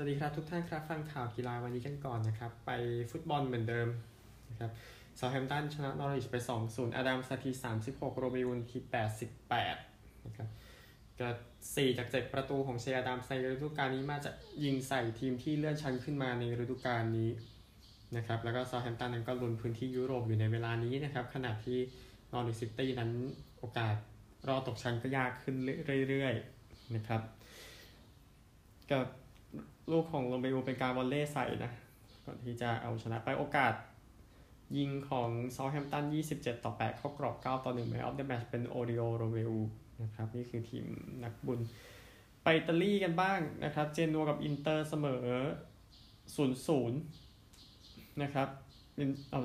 วัสดีครับทุกท่านครับฟังข่าวกีฬาวันนี้กันก่อนนะครับ ไปฟุตบอลเหมือนเดิมนะครับซาแฮมตันชนะนอริชไป 2-0 อาดัมสที 36 โรเบยุนที 88 นะครับก็4จาก 7 ประตูของเชียร์ดามในฤดูกาลนี้มาจากยิงใส่ทีมที่เลื่อนชั้นขึ้นมาในฤดูกาลนี้นะครับแล้วก็ซาแฮมตันนั้นก็ลุ้นพื้นที่ยุโรปอยู่ในเวลานี้นะครับขณะที่นอริชซิตี้นั้นโอกาสรอตกชั้นก็ยากขึ้นเรื่อยๆนะครับกับ ลูกของโรเบโอเป็นการวอลเล่ใส่นะ ก่อนที่จะเอาชนะไปโอกาส ยิงของซาแฮมตัน 27 ต่อ 8 เข้ากรอบ 9 ต่อ1แมตช์ออฟเดอะแมตช์เป็นโอริโอโรเบโอนะครับ นี่คือทีมนักบุญ ไปอิตาลีกันบ้างนะครับ เจนัวกับอินเตอร์เสมอ 0-0 นะครับเอา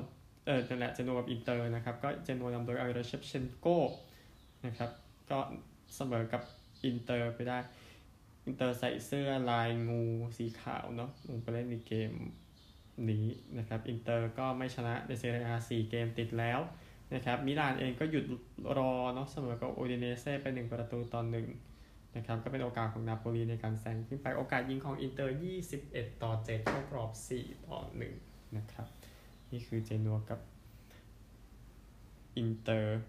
เออนั่นแหละเจนัวกับอินเตอร์นะครับ ก็เจนัวนำโดยอาร์เชฟเชนโกนะครับ ก็เสมอกับอินเตอร์ไปได้ อินเตอร์ใส่เสื้อลายงูสีขาวเนาะลงไปเล่นในเกมนี้นะครับ อินเตอร์ก็ไม่ชนะในเซเรียสี่เกมติดแล้วนะครับ มิลานเองก็หยุดรอเนาะเสมอกับอูดิเนเซ่ไปหนึ่งประตูต่อหนึ่งนะครับ ก็เป็นโอกาสของนาโปลีในการแซงขึ้นไป โอกาสยิงของอินเตอร์ 21 ต่อ 7 เข้ากรอบ 4 ต่อ 1 นะครับ นี่คือเจนัวกับอินเตอร์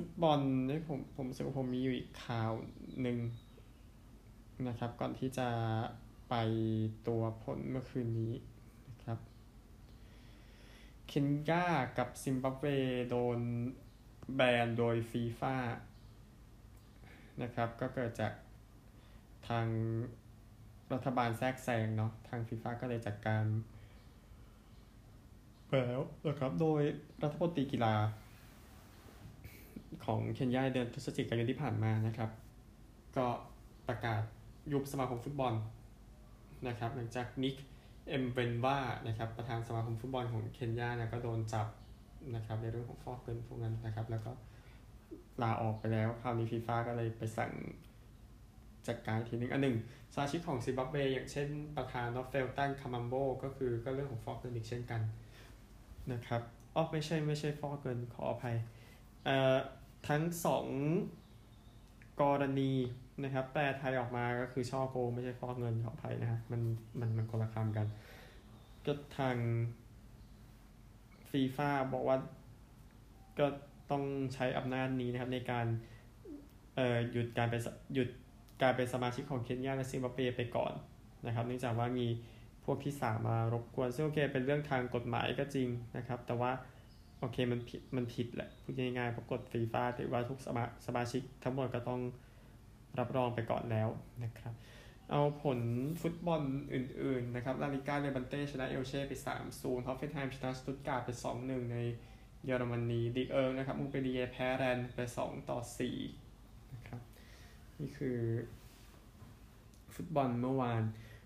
ฟุตบอลนี่ผมผมรู้สึกว่าผมมีอยู่อีกข่าวหนึ่งนะครับ ก่อนที่จะไปตัวผลเมื่อคืนนี้นะครับเคนยากับซิมบับเวโดนแบนโดยฟีฟ่านะครับ ก็เกิดจากทางรัฐบาลแทรกแซงเนาะทางฟีฟ่าก็เลยจัดการแล้วนะครับ โดยรัฐมนตรีกีฬา ของเคนยาเดือนพฤศจิกายนที่ผ่านมานะครับ ก็ประกาศยุบสมาคมฟุตบอลนะครับหลังจากนิกเอ็มเบนวานะครับประธานสมาคมฟุตบอลของเคนยาเนี่ยก็โดนจับนะครับในเรื่องของฟอกเงินพวกนั้นนะครับ แล้วก็ลาออกไปแล้วคราวนี้ฟีฟ่าก็เลยไปสั่งจัดการทีนึงอันหนึ่งสมาชิกของซิมบับเวอย่างเช่นประธานนอฟเฟลตันคามัมโบก็คือก็เรื่องของฟอกเงินอีกเช่นกันนะครับอ๋อไม่ใช่ไม่ใช่ฟอกเงินขออภัยเอ่อ ทั้งสองกรณีนะครับ แปลไทยออกมาก็คือช่อโกงไม่ใช่ฟอกเงินขออภัยนะฮะมันมันมันคนละคำกัน ก็ทางฟีฟ่าบอกว่าก็ต้องใช้อำนาจนี้นะครับในการเอ่อหยุดการเป็นหยุดการเป็นสมาชิกของเคนยาและซิมบับเวไปก่อนนะครับเนื่องจากว่ามีพวกที่เข้ามารบกวนซึ่งโอเคเป็นเรื่องทางกฎหมายก็จริงนะครับ แต่ว่า โอเคมันผิดมันผิดแหละพูดง่ายๆเพราะกฎฟีฟ่าถือว่าทุกสมาสมาชิกทั้งหมดก็ต้องรับรองไปก่อนแล้วนะครับ เอาผลฟุตบอลอื่นๆนะครับลาลิก้าเลบานเต้ชนะเอลเช่ไป 3-0ฮอฟเฟนไฮม์ชนะสตุตการ์ดไป 2-1 ในเยอรมนีลีกเอิงนะครับมงต์เปลลิเยร์แพ้แรนส์ไป 2 ต่อ4นะครับนี่คือ ฟุตบอลเมื่อวาน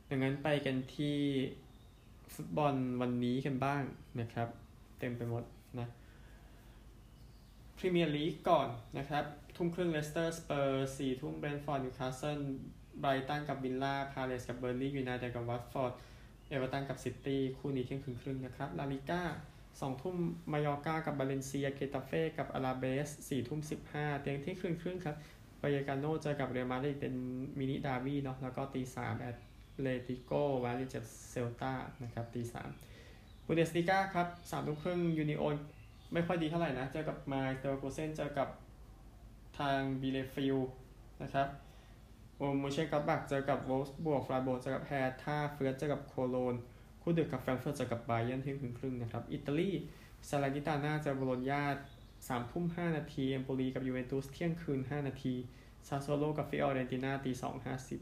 ดังนั้นไปกันที่ฟุตบอลวันนี้กันบ้างนะครับ เต็มไปหมด นะพรีเมียร์ลีกก่อนนะครับ ทุ่มครึ่งเลสเตอร์สเปอร์สี่ทุ่มเบรนฟอร์ดนิวคาสเซิลไบรตันกับวิลล่าพาเลซกับเบิร์นลี่ย์ยูไนเต็ดกับวัตฟอร์ดเอเวอร์ตันกับซิตี้คู่นี้เที่ยงคืนครึ่งนะครับลาลิก้าสองทุ่มมายอร์กากับบาเลนเซียเกตาเฟ่กับอาราเบสสี่ทุ่มสิบห้าเตียงเที่ยงคืนครึ่งครับบายากาโนเจอกับเรอัลมาดริดเป็นมินิดาร์บี้เนาะแล้วก็ตีสามแอตเลติโกวาลิเจเซลตานะครับตีสาม บูเดสติก้าครับสามทุ่มครึ่งยูนิโอนไม่ค่อยดีเท่าไหร่นะ เจอกับมาเตอร์โกเซนเจอกับทางบีเลฟิลนะครับโอมูเชนกับบักเจอกับโวลส์บวกฟลาโบเจอกับแฮท่าเฟิร์สเจอกับโคโลน คู่ดึกกับแฟรงเฟิร์ตเจอกับไบเอิร์นเที่ยงคืนครึ่งนะครับ อิตาลีซาแลร์นิตาน่าเจอโบโลญญาสามทุ่มห้านาที เอมโปลีกับยูเวนตุสเที่ยงคืนห้านาทีซาโซโลกับฟิออเรนตินาตีสองห้าสิบ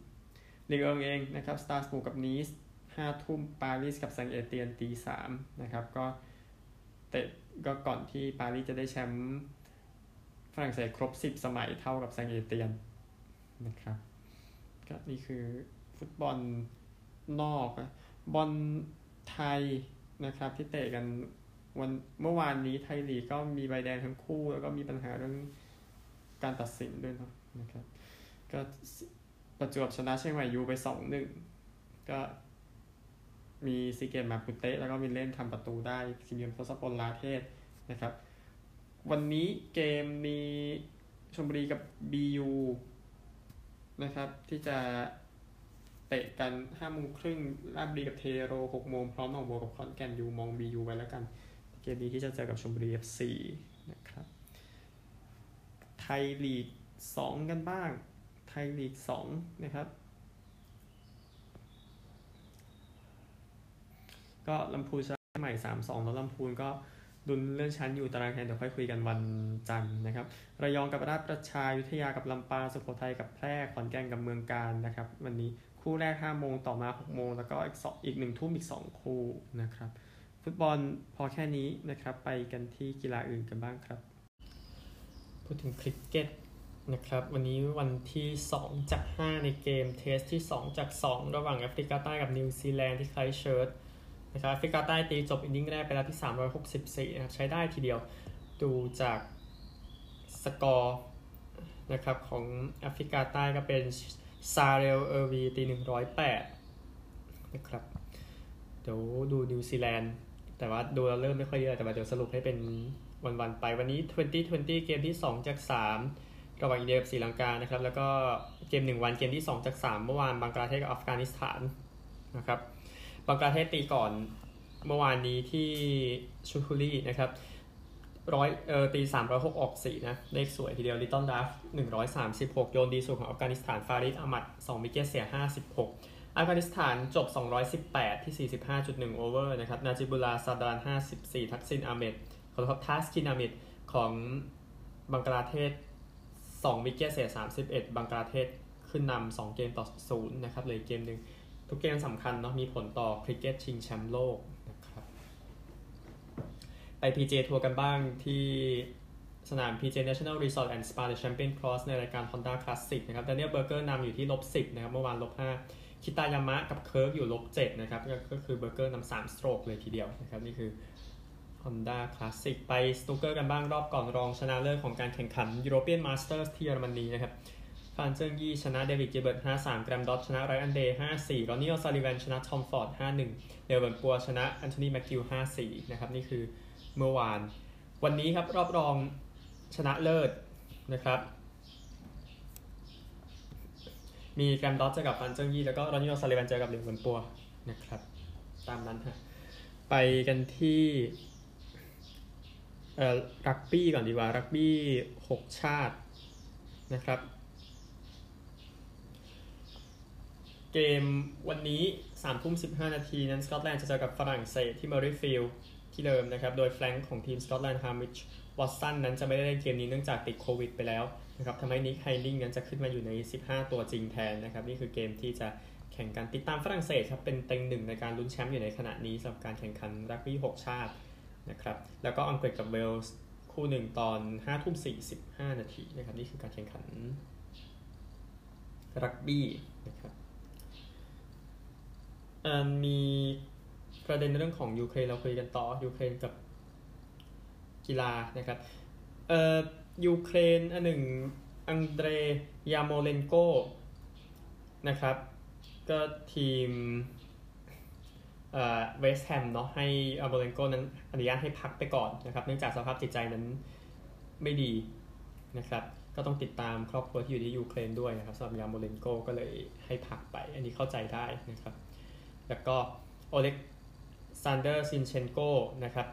ลีกเอิงเองนะครับสตราส์บูร์กกับนีซ ห้าทุ่มปารีสกับแซงเอเตียนตีสามนะครับ ก็เตะก็ก่อนที่ปารีสจะได้แชมป์ฝรั่งเศสครบ10สมัยเท่ากับแซงเอเตียนนะครับก็นี่คือฟุตบอลนอกบอลไทยนะครับที่เตะกันวันเมื่อวานนี้ไทยลีกก็มีใบแดงทั้งคู่ แล้วก็มีปัญหาเรื่องการตัดสินด้วยเนาะนะครับ ก็ประจวบชนะเชียงใหม่ยูไปสองหนึ่งก็ มีซีเกตมาปุเตะแล้วก็มีเล่นทำประตูได้คิมยนทศพลลาเทศนะครับ วันนี้เกมมีชมบุรีกับ BU นะครับ ที่จะเตะกันห้าโมงครึ่งราบรีกับเทโรหกโมงพร้อมหนองบัวกับคอนแกนยูมองบียูไว้แล้วกัน เกมนี้ที่จะเจอกับชมบุรีเอฟซีนะครับ ไทยลีกสองกันบ้าง ไทยลีกสองนะครับ ก็ลำพูนชนะใหม่สามสองแล้วลำพูนก็ลุ้นเลื่อนชั้นอยู่ตารางคะแนนเดี๋ยวค่อยคุยกันวันจันทร์นะครับ ระยองกับราชประชาอยุธยากับลำปางสุโขทัยกับแพร่ขอนแก่นกับเมืองกาญจน์นะครับ วันนี้คู่แรก5โมงต่อมา6โมงแล้วก็อีกสองอีกหนึ่งทุ่มอีก2คู่นะครับ ฟุตบอลพอแค่นี้นะครับ ไปกันที่กีฬาอื่นกันบ้างครับ พูดถึงคริกเก็ตนะครับ วันนี้วันที่ 2 จาก 5 ในเกม test ที่ 2 จาก 2 ระหว่างแอฟริกาใต้กับนิวซีแลนด์ที่ไครสต์เชิร์ช นะครับแอฟริกาใต้ตีจบ innings แรกไปแล้วที่ 364 นะครับ ใช้ได้ทีเดียวดูจากสกอร์นะครับของแอฟริกาใต้ก็เป็นซาเรลเออร์วีตี108 นะครับเดี๋ยวดูนิวซีแลนด์แต่ว่าดูเราเริ่มไม่ค่อยเยอะแต่ว่าเดี๋ยวสรุปให้เป็นวันๆไปวันนี้ 2020 เกมที่ 2 จาก 3 ระหว่างอินเดียกับศรีลังกานะครับ แล้วก็เกม 1 วันเกมที่ 2 จาก 3 เมื่อวานบังกลาเทศกับอัฟกานิสถานนะครับ บังกลาเทศตีก่อนเมื่อวานนี้ที่ชูคุรีนะครับร้อยเออตีสามร้อยหกออกสี่นะ เลขสวยทีเดียวลิตเติ้ลดัฟหนึ่งร้อยสามสิบหกโยนดีสุดของอัฟกานิสถานฟาริดอามัดสองวิกเกตเสียห้าสิบหกอัฟกานิสถานจบ 218 ที่ 45.1 โอเวอร์นะครับ นาจิบุลาซาดาน 54 ทักซินอาเมดขอโทษทัสกินอาเมดของบังกลาเทศ 2 วิกเกตเสีย 31 บังกลาเทศขึ้นนำ2เกมต่อ 0 นะครับเลยเกมหนึ่ง ทุกเกมสำคัญเนาะมีผลต่อคริกเก็ตชิงแชมป์โลกนะครับไป PJ ทัวร์กันบ้างที่สนาม PGA National Resort and Spa The Champion Course ในรายการ Honda Classic นะครับ Daniel Berger นำอยู่ที่ลบ10นะครับเมื่อวานลบ5คิตายามะกับเคิร์กอยู่ลบ7นะครับก็คือเบอร์เกอร์นำ3 stroke เลยทีเดียวนะครับนี่คือ Honda Classic ไปสนุกเกอร์กันบ้างรอบก่อนรองชนะเลิศของการแข่งขัน European Masters ที่เยอรมนีนะครับฟานเจิ้งยี่ชนะเดวิดกิลเบิร์ต5-3 แกรมดอตชนะไรอันเดย์5-4รอนนี่อซาลิแวนชนะทอมฟอร์ด5-1เหลียงเหวินปัวชนะแอนโทนีแมคกิลล์5-4นะครับนี่คือเมื่อวาน วันนี้ครับรอบรองชนะเลิศนะครับ มีแกรมดอตเจอกับฟานเจิ้งยี่แล้วก็รอนนี่อซาลิแวนเจอกับเหลียงเหวินปัวนะครับตามนั้นฮะไปกันที่เอ่อรักบี้ก่อนดีกว่ารักบี้ 6 ชาตินะครับ เกมวันนี้3ทุ่ม15นาทีนั้นสกอตแลนด์จะเจอกับฝรั่งเศสที่เมอร์เรย์ฟิลด์ที่เดิมนะครับ โดย flanker ของทีมสกอตแลนด์ฮามิชวอตสันนั้นจะไม่ได้เล่นเกมนี้เนื่องจากติดโควิดไปแล้วนะครับทำให้นิกเฮนิงนั้นจะขึ้นมาอยู่ใน 15 ตัวจริงแทนนะครับ นี่คือเกมที่จะแข่งกันติดตามฝรั่งเศสครับเป็นเต็งหนึ่งในการลุ้นแชมป์อยู่ในขณะนี้สำหรับการแข่งขันรักบี้6ชาตินะครับแล้วก็อังกฤษกับเวลส์คู่หนึ่งตอน5ทุ่ม45 นาทีนะครับนี่คือการแข่งขันรักบี้นะครับ มีประเด็นเรื่องของยูเครนเราคุยกันต่อยูเครนกับกีฬานะครับเอ่อยูเครนอันหนึ่งอังเดรยาโมเลนโกนะครับ ก็ทีมเอ่อเวสแฮมเนาะให้ยาโมเลนโกนั้นอนุญาตให้พักไปก่อนนะครับ เนื่องจากสภาพจิตใจนั้นไม่ดีนะครับก็ต้องติดตามครอบครัวที่อยู่ที่ยูเครนด้วยนะครับสำหรับยาโมเลนโกก็เลยให้พักไป อันนี้เข้าใจได้นะครับ แล้วก็โอเล็กซานเดอร์ซินเชนโกนะครับ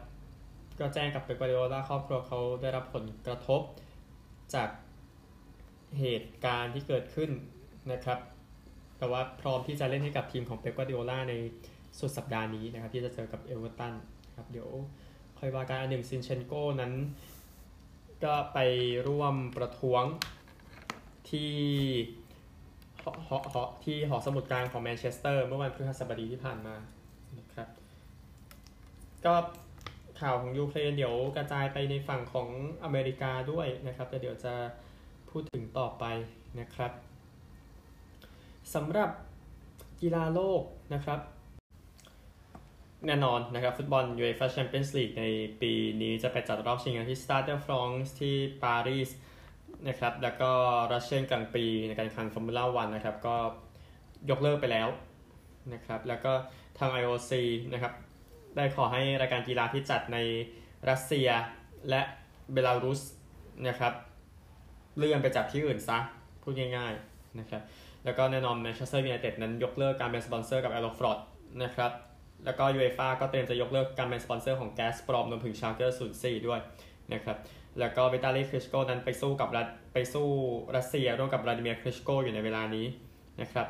ก็แจ้งกับเป๊ปกวาร์ดิโอลาครอบครัวเขาได้รับผลกระทบจากเหตุการณ์ที่เกิดขึ้นนะครับ แต่ว่าพร้อมที่จะเล่นให้กับทีมของเป๊ปกวาร์ดิโอลาในสุดสัปดาห์นี้นะครับ ที่จะเจอกับเอเวอร์ตันครับเดี๋ยวค่อยว่ากันอันหนึ่งซินเชนโกนั้น ก็ไปร่วมประท้วงที่ หอหอหอที่หอสมุดกลางของแมนเชสเตอร์เมื่อวันพฤหัสบดีที่ผ่านมานะครับก็ข่าวของยูเครนเดี๋ยวกระจายไปในฝั่งของอเมริกาด้วยนะครับแต่เดี๋ยวจะพูดถึงต่อไปนะครับสำหรับกีฬาโลกนะครับ แน่นอนนะครับ ฟุตบอล UEFA Champions League ในปีนี้จะไปจัดรอบชิงกันที่ Stade de France ที่ปารีส นะครับ แล้วก็รัสเซียนกลางปีในการแข่งขันฟอร์มูล่าวันนะครับ ก็ยกเลิกไปแล้วนะครับ แล้วก็ทาง IOC นะครับ ได้ขอให้รายการกีฬาที่จัดในรัสเซียและเบลารุสนะครับ เลื่อนไปจัดที่อื่นซะ พูดง่ายๆนะครับ แล้วก็แน่นอนแมนเชสเตอร์ยูไนเต็ดนั้นยกเลิกการเป็นสปอนเซอร์กับแอโรฟลอตนะครับแล้วก็ยูเอฟ่าก็เตรียมจะยกเลิกการเป็นสปอนเซอร์ของก๊าซพรอมรวมถึงชาร์เกอร์ศูนย์สี่ด้วยนะครับ แล้วก็วิตาลีคลิชโกนั้นไปสู้กับไปสู้รัสเซียร่วมกับวลาดิเมียร์คริชโกอยู่ในเวลานี้นะครับ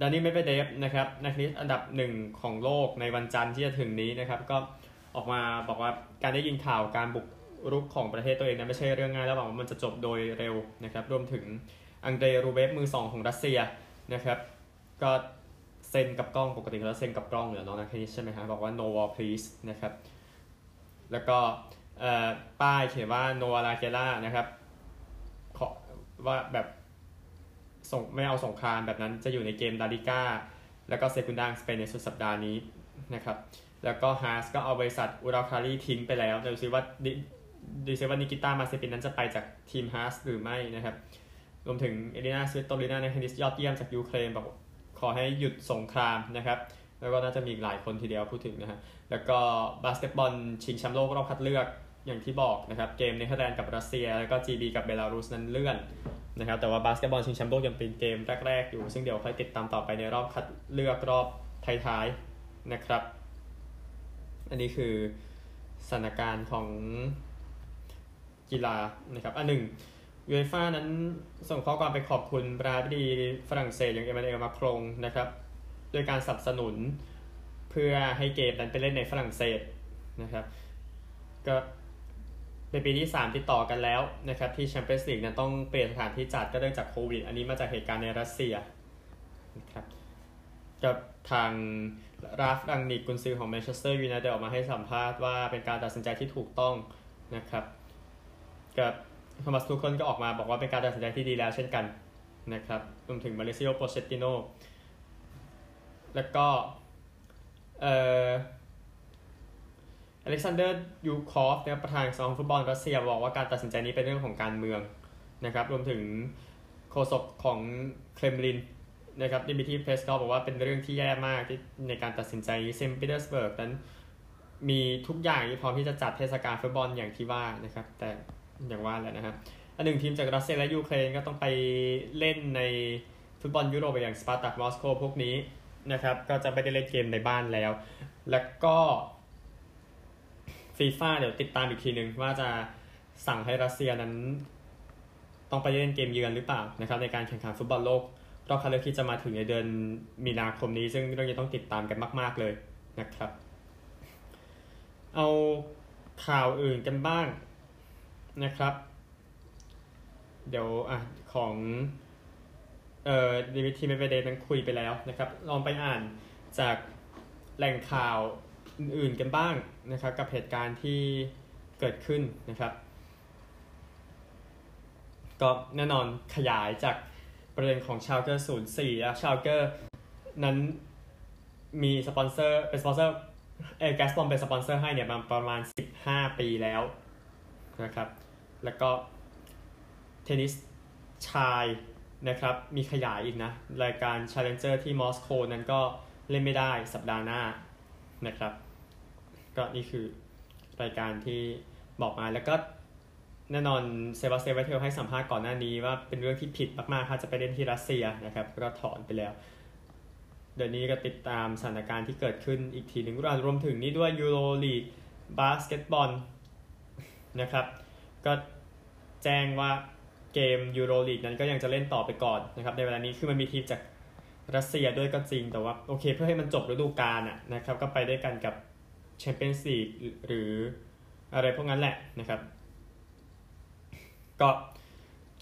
ดานิเมเบเดฟนะครับนักเทนนิสอันดับหนึ่งของโลกในวันจันทร์ที่จะถึงนี้นะครับ ก็ออกมาบอกว่าการได้ยินข่าวการบุกรุกของประเทศตัวเองนั้นไม่ใช่เรื่องง่ายแล้วหวังว่ามันจะจบโดยเร็วนะครับรวมถึงอังเดรรูเบฟมือสองของรัสเซียนะครับ ก็เซ็นกับกล้องปกติแล้วเซ็นกับกล้องเหลือน้องนักเทนนิสใช่ไหมครับบอกว่า no war please นะครับแล้วก็ ป้ายเขียนว่า no a l a g u e r a นะครับขอว่าแบบส่งไม่เอาสงครามแบบนั้นจะอยู่ในเกมลาลีกา แล้วก็เซกุนดาสเปนในสุดสัปดาห์นี้นะครับ แล้วก็ฮาร์สก็เอาบริษัทอูราลคาลีทิ้งไปแล้วดูซิว่าดูซิว่านิกิต้ามาเซปินนั้นจะไปจากทีมฮาร์สหรือไม่นะครับ รวมถึงเอลินาสวิตโตลินาในเทนนิสยอดเยี่ยมจากยูเครนบอกขอให้หยุดสงครามนะครับ แล้วก็น่าจะมีหลายคนทีเดียวพูดถึงนะฮะ แล้วก็บาสเกตบอลชิงแชมป์โลกรอบคัดเลือก อย่างที่บอกนะครับเกมเนเธอร์แลนด์กับรัสเซีย แล้วก็ GB กับเบลารุสนั้นเลื่อนนะครับแต่ว่าบาสเกตบอลชิงแชมป์โลกยังเป็นเกมแรก ๆ อยู่ ซึ่งเดี๋ยวค่อยติดตามต่อไปในรอบคัดเลือกรอบท้ายๆนะครับ อันนี้คือสถานการณ์ของกีฬานะครับอันหนึ่งยูเอฟ่านั้นส่งข้อความไปขอบคุณประธานาธิบดีฝรั่งเศสอย่างเอมานูเอลมาครงนะครับโดยการสนับสนุนเพื่อให้เกมนั้นไปเล่นในฝรั่งเศสนะครับ ก็ เป็นปีที่ 3 ติดต่อกันแล้วนะครับที่แชมเปี้ยนส์ลีกนั้นต้องเปลี่ยนสถานที่จัดก็เนื่องจากโควิด อันนี้มาจากเหตุการณ์ในรัสเซียนะครับกับทางราล์ฟรังนิกกุนซือของแมนเชสเตอร์ยูไนเต็ดออกมาให้สัมภาษณ์ว่าเป็นการตัดสินใจที่ถูกต้องนะครับกับโทมัสทูเคิลก็ออกมาบอกว่าเป็นการตัดสินใจที่ดีแล้วเช่นกันนะครับรวมถึงเมาริซิโอโปเชตติโนแล้วก็เอ่อ อเล็กซานเดอร์ดูคอฟนะครับประธานของฟุตบอลรัสเซียบอกว่าการตัดสินใจนี้เป็นเรื่องของการเมืองนะครับรวมถึงโฆษกของเครมลินนะครับดิมิทรีเพสคอฟก็บอกว่าเป็นเรื่องที่แย่มากที่ในการตัดสินใจเซนต์ปีเตอร์สเบิร์กนั้นมีทุกอย่างที่พร้อมที่จะจัดเทศกาลฟุตบอลอย่างที่ว่านะครับแต่อย่างว่าแหละนะครับอันหนึ่งทีมจากรัสเซียและยูเครนก็ต้องไปเล่นในฟุตบอลยุโรปอย่างสปาร์ตักมอสโกพวกนี้นะครับก็จะไม่ได้เล่นเกมในบ้านแล้ว แล้วก็ ฟีฟ่าเดี๋ยวติดตามอีกทีหนึ่งว่าจะสั่งให้รัสเซียนั้น ต้องไปเล่นเกมเยือนหรือเปล่านะครับในการแข่งขันฟุตบอลโลกรอบคัดเลือกที่จะมาถึงในเดือนมีนาคมนี้ ซึ่งเรื่องนี้ต้องติดตามกันมาก ๆเลยนะครับ เอาข่าวอื่นกันบ้างนะครับ เดี๋ยวอะของเอ่อดีวิทีเมเบเดนั้นคุยไปแล้วนะครับ ลองไปอ่านจากแหล่งข่าวอื่นๆกันบ้าง นะครับกับเหตุการณ์ที่เกิดขึ้นนะครับ ก็แน่นอนขยายจากประเด็นของชาวเกอร์ศูนย์สี่แล้วชาวเกอร์นั้นมีสปอนเซอร์เป็นสปอนเซอร์เอ่อก๊าซพรอมเป็นสปอนเซอร์ให้เนี่ยมาประมาณ 15 ปีแล้วนะครับ แล้วก็เทนนิสชายนะครับมีขยายอีกนะ รายการ Challenger ที่มอสโกนั้นก็เล่นไม่ได้สัปดาห์หน้านะครับ ก็นี่คือรายการที่บอกมาแล้วก็แน่นอนเซบาสเตียนเวเทลให้สัมภาษณ์ก่อนหน้านี้ว่าเป็นเรื่องที่ผิดมากๆถ้าจะไปเล่นที่รัสเซียนะครับก็ถอนไปแล้ว เดี๋ยวนี้ก็ติดตามสถานการณ์ที่เกิดขึ้นอีกทีหนึ่งรวมถึงนี่ด้วยยูโรลีกบาสเกตบอลนะครับ ก็แจ้งว่าเกมยูโรลีกนั้นก็ยังจะเล่นต่อไปก่อนนะครับในเวลานี้คือมันมีทีมจากรัสเซียด้วยก็จริงแต่ว่าโอเคเพื่อให้มันจบฤดูกาลอะนะครับก็ไปได้วยกันกับ แชมเปี้ยนส์ลีกหรืออะไรพวกนั้นแหละนะครับ ก็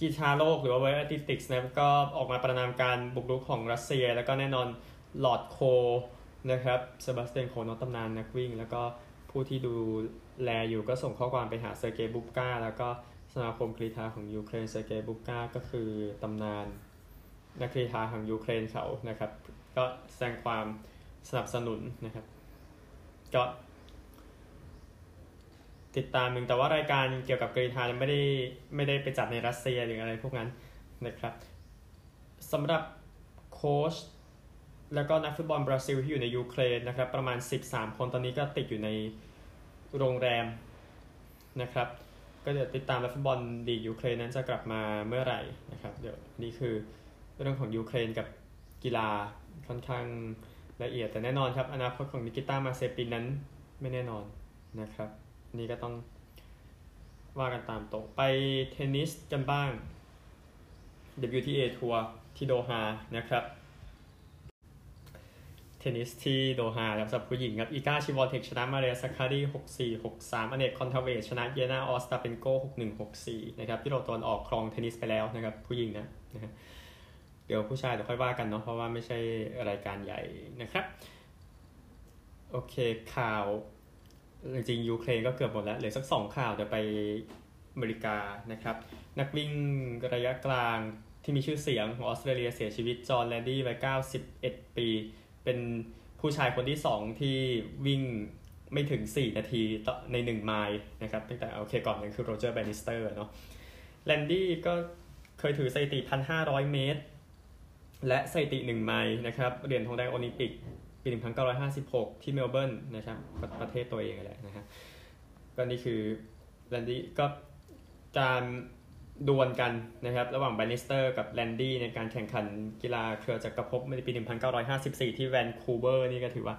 กีฬาโลกหรือว่า World Athletics นะก็ออกมาประณามการบุกรุกของรัสเซีย แล้วก็แน่นอนลอร์ดโคนะครับเซบาสเตียนโคนอตำนานนักวิ่ง แล้วก็ผู้ที่ดูแลอยู่ก็ส่งข้อความไปหาเซอร์เกย์บุบกาแล้วก็สมาคมกรีธาของยูเครนเซอร์เกย์บุบกาก็คือตำนานนักกรีธาของยูเครนเขานะครับ ก็แสดงความสนับสนุนนะครับ ก็ ติดตามหนึ่งแต่ว่ารายการเกี่ยวกับกรีธาไม่ได้ไม่ได้ไปจัดในรัสเซียหรืออะไรพวกนั้นนะครับสำหรับโค้ชแล้วก็นักฟุตบอลบราซิลที่อยู่ในยูเครนนะครับประมาณ 13 คนตอนนี้ก็ติดอยู่ในโรงแรมนะครับก็เดี๋ยวติดตามนักฟุตบอลดียูเครนนั้นจะกลับมาเมื่อไหร่นะครับเดี๋ยวนี่คือเรื่องของยูเครนกับกีฬาค่อนข้างละเอียดแต่แน่นอนครับอนาคตของนิกิต้ามาเซปินนั้นไม่แน่นอนนะครับ นี่ก็ต้องว่ากันตามตรงไปเทนนิสกันบ้าง WTA ทัวร์ที่โดฮานะครับ เทนนิสที่โดฮาครับสำหรับผู้หญิงครับอิกาชวอนเทคชนะมาเรียซักคารี6-4 6-3อเน็ตคอนทาเวตชนะเยเลนาออสตาเปนโก6-1 6-4นะครับที่โราตอนออกครองเทนนิสไปแล้วนะครับ ผู้หญิงนะนะเดี๋ยวผู้ชายเดี๋ยวค่อยว่ากันเนาะเพราะว่าไม่ใช่รายการใหญ่นะครับ โอเคข่าว จริงยูเครนก็เกือบหมดแล้วเหลือสักสองข่าวเดี๋ยวไปอเมริกานะครับ นักวิ่งระยะกลางที่มีชื่อเสียงของออสเตรเลียเสียชีวิตจอห์นแลนดี้วัย91 ปี เป็นผู้ชายคนที่ 2 ที่วิ่งไม่ถึง 4 นาทีใน 1 ไมล์นะครับตั้งแต่โอเคก่อนนึงคือโรเจอร์แบนิสเตอร์เนาะแลนดี้ก็เคยถือสถิติ 1,500 เมตร และสถิติ 1 ไมล์นะครับเหรียญทองแดงโอลิมปิก ปี 1956 ที่เมลเบิร์นนะครับประเทศตัวเองแหละนะฮะก็นี่คือแลนดี้ก็การดวลกันนะครับระหว่างแบนิสเตอร์กับแลนดี้ในการแข่งขันกีฬาเครือจักรภพในปี 1954 ที่แวนคูเวอร์นี่ก็ถือว่า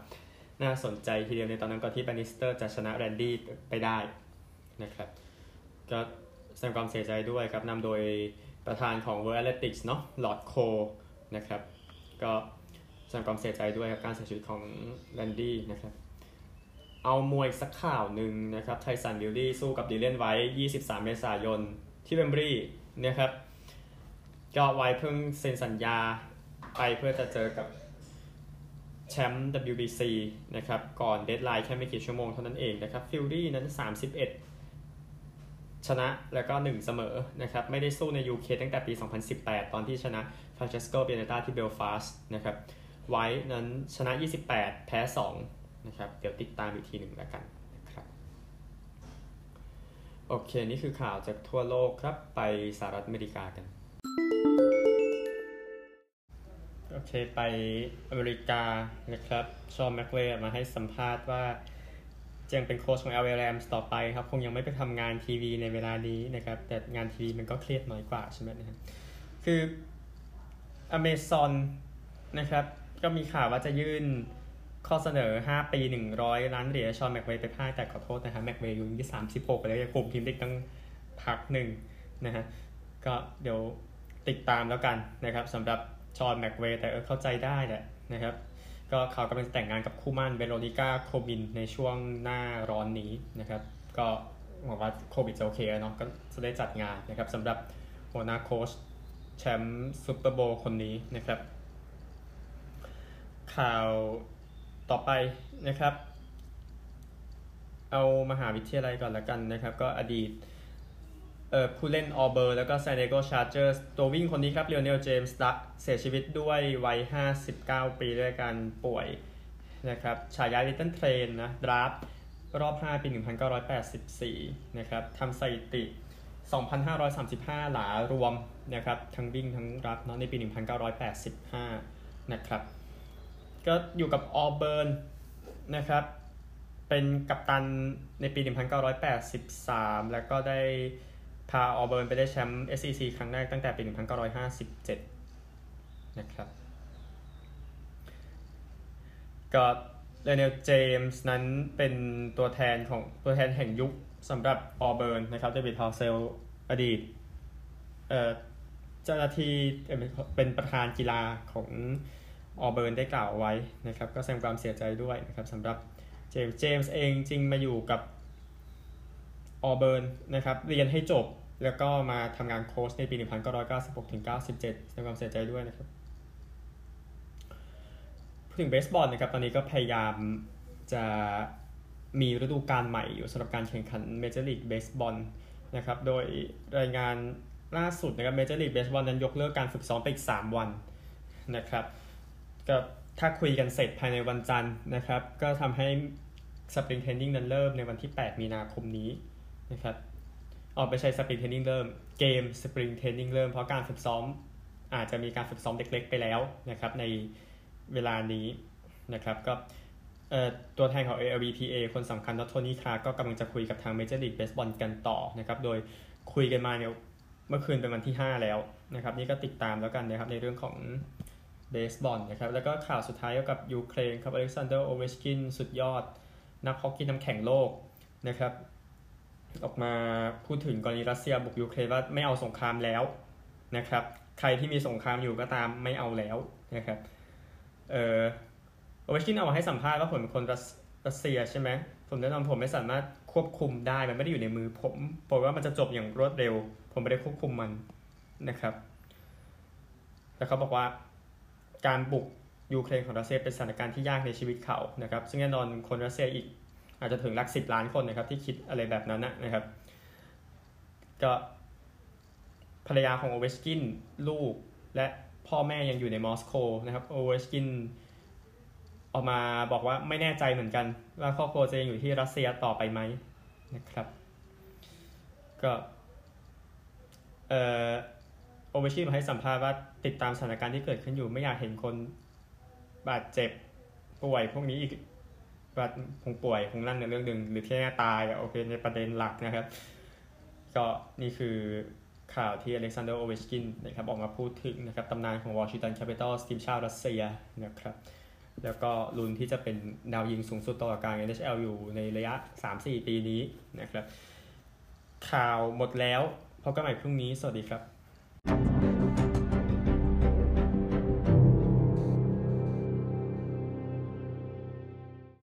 น่าสนใจทีเดียวในตอนนั้นก็ที่แบนิสเตอร์จะชนะแลนดี้ไปได้นะครับก็แสดงความเสียใจด้วยครับนำโดยประธานของ World Athletics เนาะลอร์ดโคนะครับก็ แสดงความเสียใจด้วยกับการเสียชีวิตของแลนดี้นะครับ เอามวยสักข่าวหนึ่งนะครับ ไทสันฟิวรี่สู้กับดิลเลียนไวท์ 23 เมษายน ที่เวมบลีย์นะครับก็ไวท์เพิ่งเซ็นสัญญาไปเพื่อจะเจอกับแชมป์ WBC นะครับ ก่อน deadline แค่ไม่กี่ชั่วโมงเท่านั้นเองนะครับ ฟิวรี่นั้น 31 ชนะแล้วก็ 1 เสมอนะครับ ไม่ได้สู้ใน UK ตั้งแต่ปี 2018 ตอนที่ชนะฟรานเชสโกเบียนตาที่เบลฟาสต์นะครับ ไวท์นั้นชนะ 28 แพ้ 2 นะครับ เดี๋ยวติดตามอีกทีหนึ่งแล้วกันนะครับโอเค นี่คือข่าวจากทั่วโลกครับไปสหรัฐอเมริกากันโอเค ไปอเมริกานะครับชอนแมคเวย์มาให้สัมภาษณ์ว่าจยังเป็นโค้ชของ LA Rams ต่อไปครับ คงยังไม่ไปทำงานทีวีในเวลานี้นะครับ แต่งานทีวีมันก็เครียดน้อยกว่าใช่ไหมนะครับคือ Amazon นะครับ ก็มีข่าวว่าจะยื่นข้อเสนอ 5 ปี 100 ล้านเหรียญชอนแม็กเวย์ไปพากย์แต่ขอโทษนะฮะแม็กเวย์อยู่ที่ 36 ไปแล้วยังคุมทีมได้ตั้งพักหนึ่งนะฮะก็เดี๋ยวติดตามแล้วกันนะครับสำหรับชอนแม็กเวย์แต่เออเข้าใจได้แหละนะครับก็เขากำลังแต่งงานกับคู่หมั้นเบโรนิก้าโคบินในช่วงหน้าร้อนนี้นะครับก็หวังว่าโควิดจะโอเคเนาะก็จะได้จัดงานนะครับสำหรับหัวหน้าโค้ชแชมป์ซูเปอร์โบว์คนนี้นะครับ ข่าวต่อไปนะครับ เอามหาวิทยาลัยก่อนละกันนะครับ ก็อดีตเอ่อผู้เล่นออเบอร์แล้วก็ซานดิเอโกชาร์เจอร์ตัววิ่งคนนี้ครับไลโอเนลเจมส์ดักเสียชีวิตด้วยวัย 59 ปีด้วยการป่วยนะครับฉายา Little Train นะ draft รอบ 5 ปี 1984 นะครับทำสถิติ 2,535 หลารวมนะครับ ทั้งวิ่งทั้งรับเนาะในปี 1985 นะครับ ก็อยู่กับออเบิร์นนะครับ เป็นกัปตันในปี 1983 แล้วก็ได้พาออเบิร์นไปได้แชมป์ SEC ครั้งแรกตั้งแต่ปี 1957 นะครับ ก็เรเนลเจมส์นั้นเป็นตัวแทนของตัวแทนแห่งยุคสำหรับออเบิร์นนะครับเดวิดฮาวเซลอดีตเอ่อเจ้าหน้าที่เป็นประธานกีฬาของ ออเบิร์นได้กล่าวไว้นะครับ ก็แสดงความเสียใจด้วยนะครับสำหรับเจมส์เจมส์เองจริงมาอยู่กับออเบิร์นนะครับเรียนให้จบแล้วก็มาทำงานโค้ชในปี 1996ถึง97แสดงความเสียใจด้วยนะครับพูดถึงเบสบอลนะครับตอนนี้ก็พยายามจะมีฤดูกาลใหม่อยู่สำหรับการแข่งขันเมเจอร์ลีกเบสบอลนะครับโดยรายงานล่าสุดนะครับเมเจอร์ลีกเบสบอลนั้นยกเลิกการฝึกซ้อมไปอีก 3 วันนะครับ ก็ถ้าคุยกันเสร็จภายในวันจันทร์นะครับ ก็ทำให้ spring training นั้นเริ่มในวันที่ 8 มีนาคมนี้นะครับออกไปใช้ spring training เริ่มเกม spring training เริ่มเพราะการฝึกซ้อม อาจจะมีการฝึกซ้อมเล็กๆ ไปแล้วนะครับ ในเวลานี้นะครับก็ตัวแทนของ ALBPA คนสำคัญนอตโทนี่คาก็กำลังจะคุยกับทาง Major League Baseball กันต่อนะครับ โดยคุยกันมาเนี่ยมื่อคืนเป็นวันที่ 5 แล้วนะครับ นี่ก็ติดตามแล้วกันนะครับในเรื่องของ เบสบอลนะครับ แล้วก็ข่าวสุดท้ายเกี่ยวกับยูเครนครับอเล็กซานเดอร์โอเวชกินสุดยอด นักฮอกกี้น้ำแข็งโลกนะครับ ออกมาพูดถึงกรณีรัสเซียบุกยูเครนว่าไม่เอาสงครามแล้วนะครับ ใครที่มีสงครามอยู่ก็ตามไม่เอาแล้วนะครับ เออโอเวชกินเอามาให้สัมภาษณ์ว่าผมเป็นคนรัสเซียใช่ไหมผมแน่นอนผมไม่สามารถควบคุมได้มันไม่ได้อยู่ในมือผมผมว่ามันจะจบอย่างรวดเร็ว ผมไม่ได้ควบคุมมันนะครับ แต่เขาบอกว่า การบุกยูเครนของรัสเซียเป็นสถานการณ์ที่ยากในชีวิตเขานะครับ ซึ่งแน่นอนคนรัสเซียอีกอาจจะถึงหลักสิบล้านคนนะครับที่คิดอะไรแบบนั้นนะครับ ก็ภรรยาของโอเวชกินลูกและพ่อแม่ยังอยู่ในมอสโกนะครับโอเวชกินออกมาบอกว่าไม่แน่ใจเหมือนกัน ว่าครอบครัวจะยังอยู่ที่รัสเซียต่อไปไหมนะครับ ก็เอ่อ โอเวชิมาให้สัมภาษณ์ว่าติดตามสถานการณ์ที่เกิดขึ้นอยู่ไม่อยากเห็นคนบาดเจ็บป่วยพวกนี้อีกบาดคงป่วยคงนั่นในเรื่องหนึ่งหรือแค่ตายโอเคในประเด็นหลักนะครับ ก็นี่คือข่าวที่อเล็กซานเดอร์โอเวชกินนะครับออกมาพูดถึงนะครับตำนานของวอชิงตันแคปิตอลทีมชาติรัสเซียนะครับแล้วก็ลุ้นที่จะเป็นดาวยิงสูงสุดตลอดกาล NHL อยู่ในระยะ 3-4 ปีนี้นะครับ ข่าวหมดแล้วพบกันใหม่พรุ่งนี้ สวัสดีครับ Thank you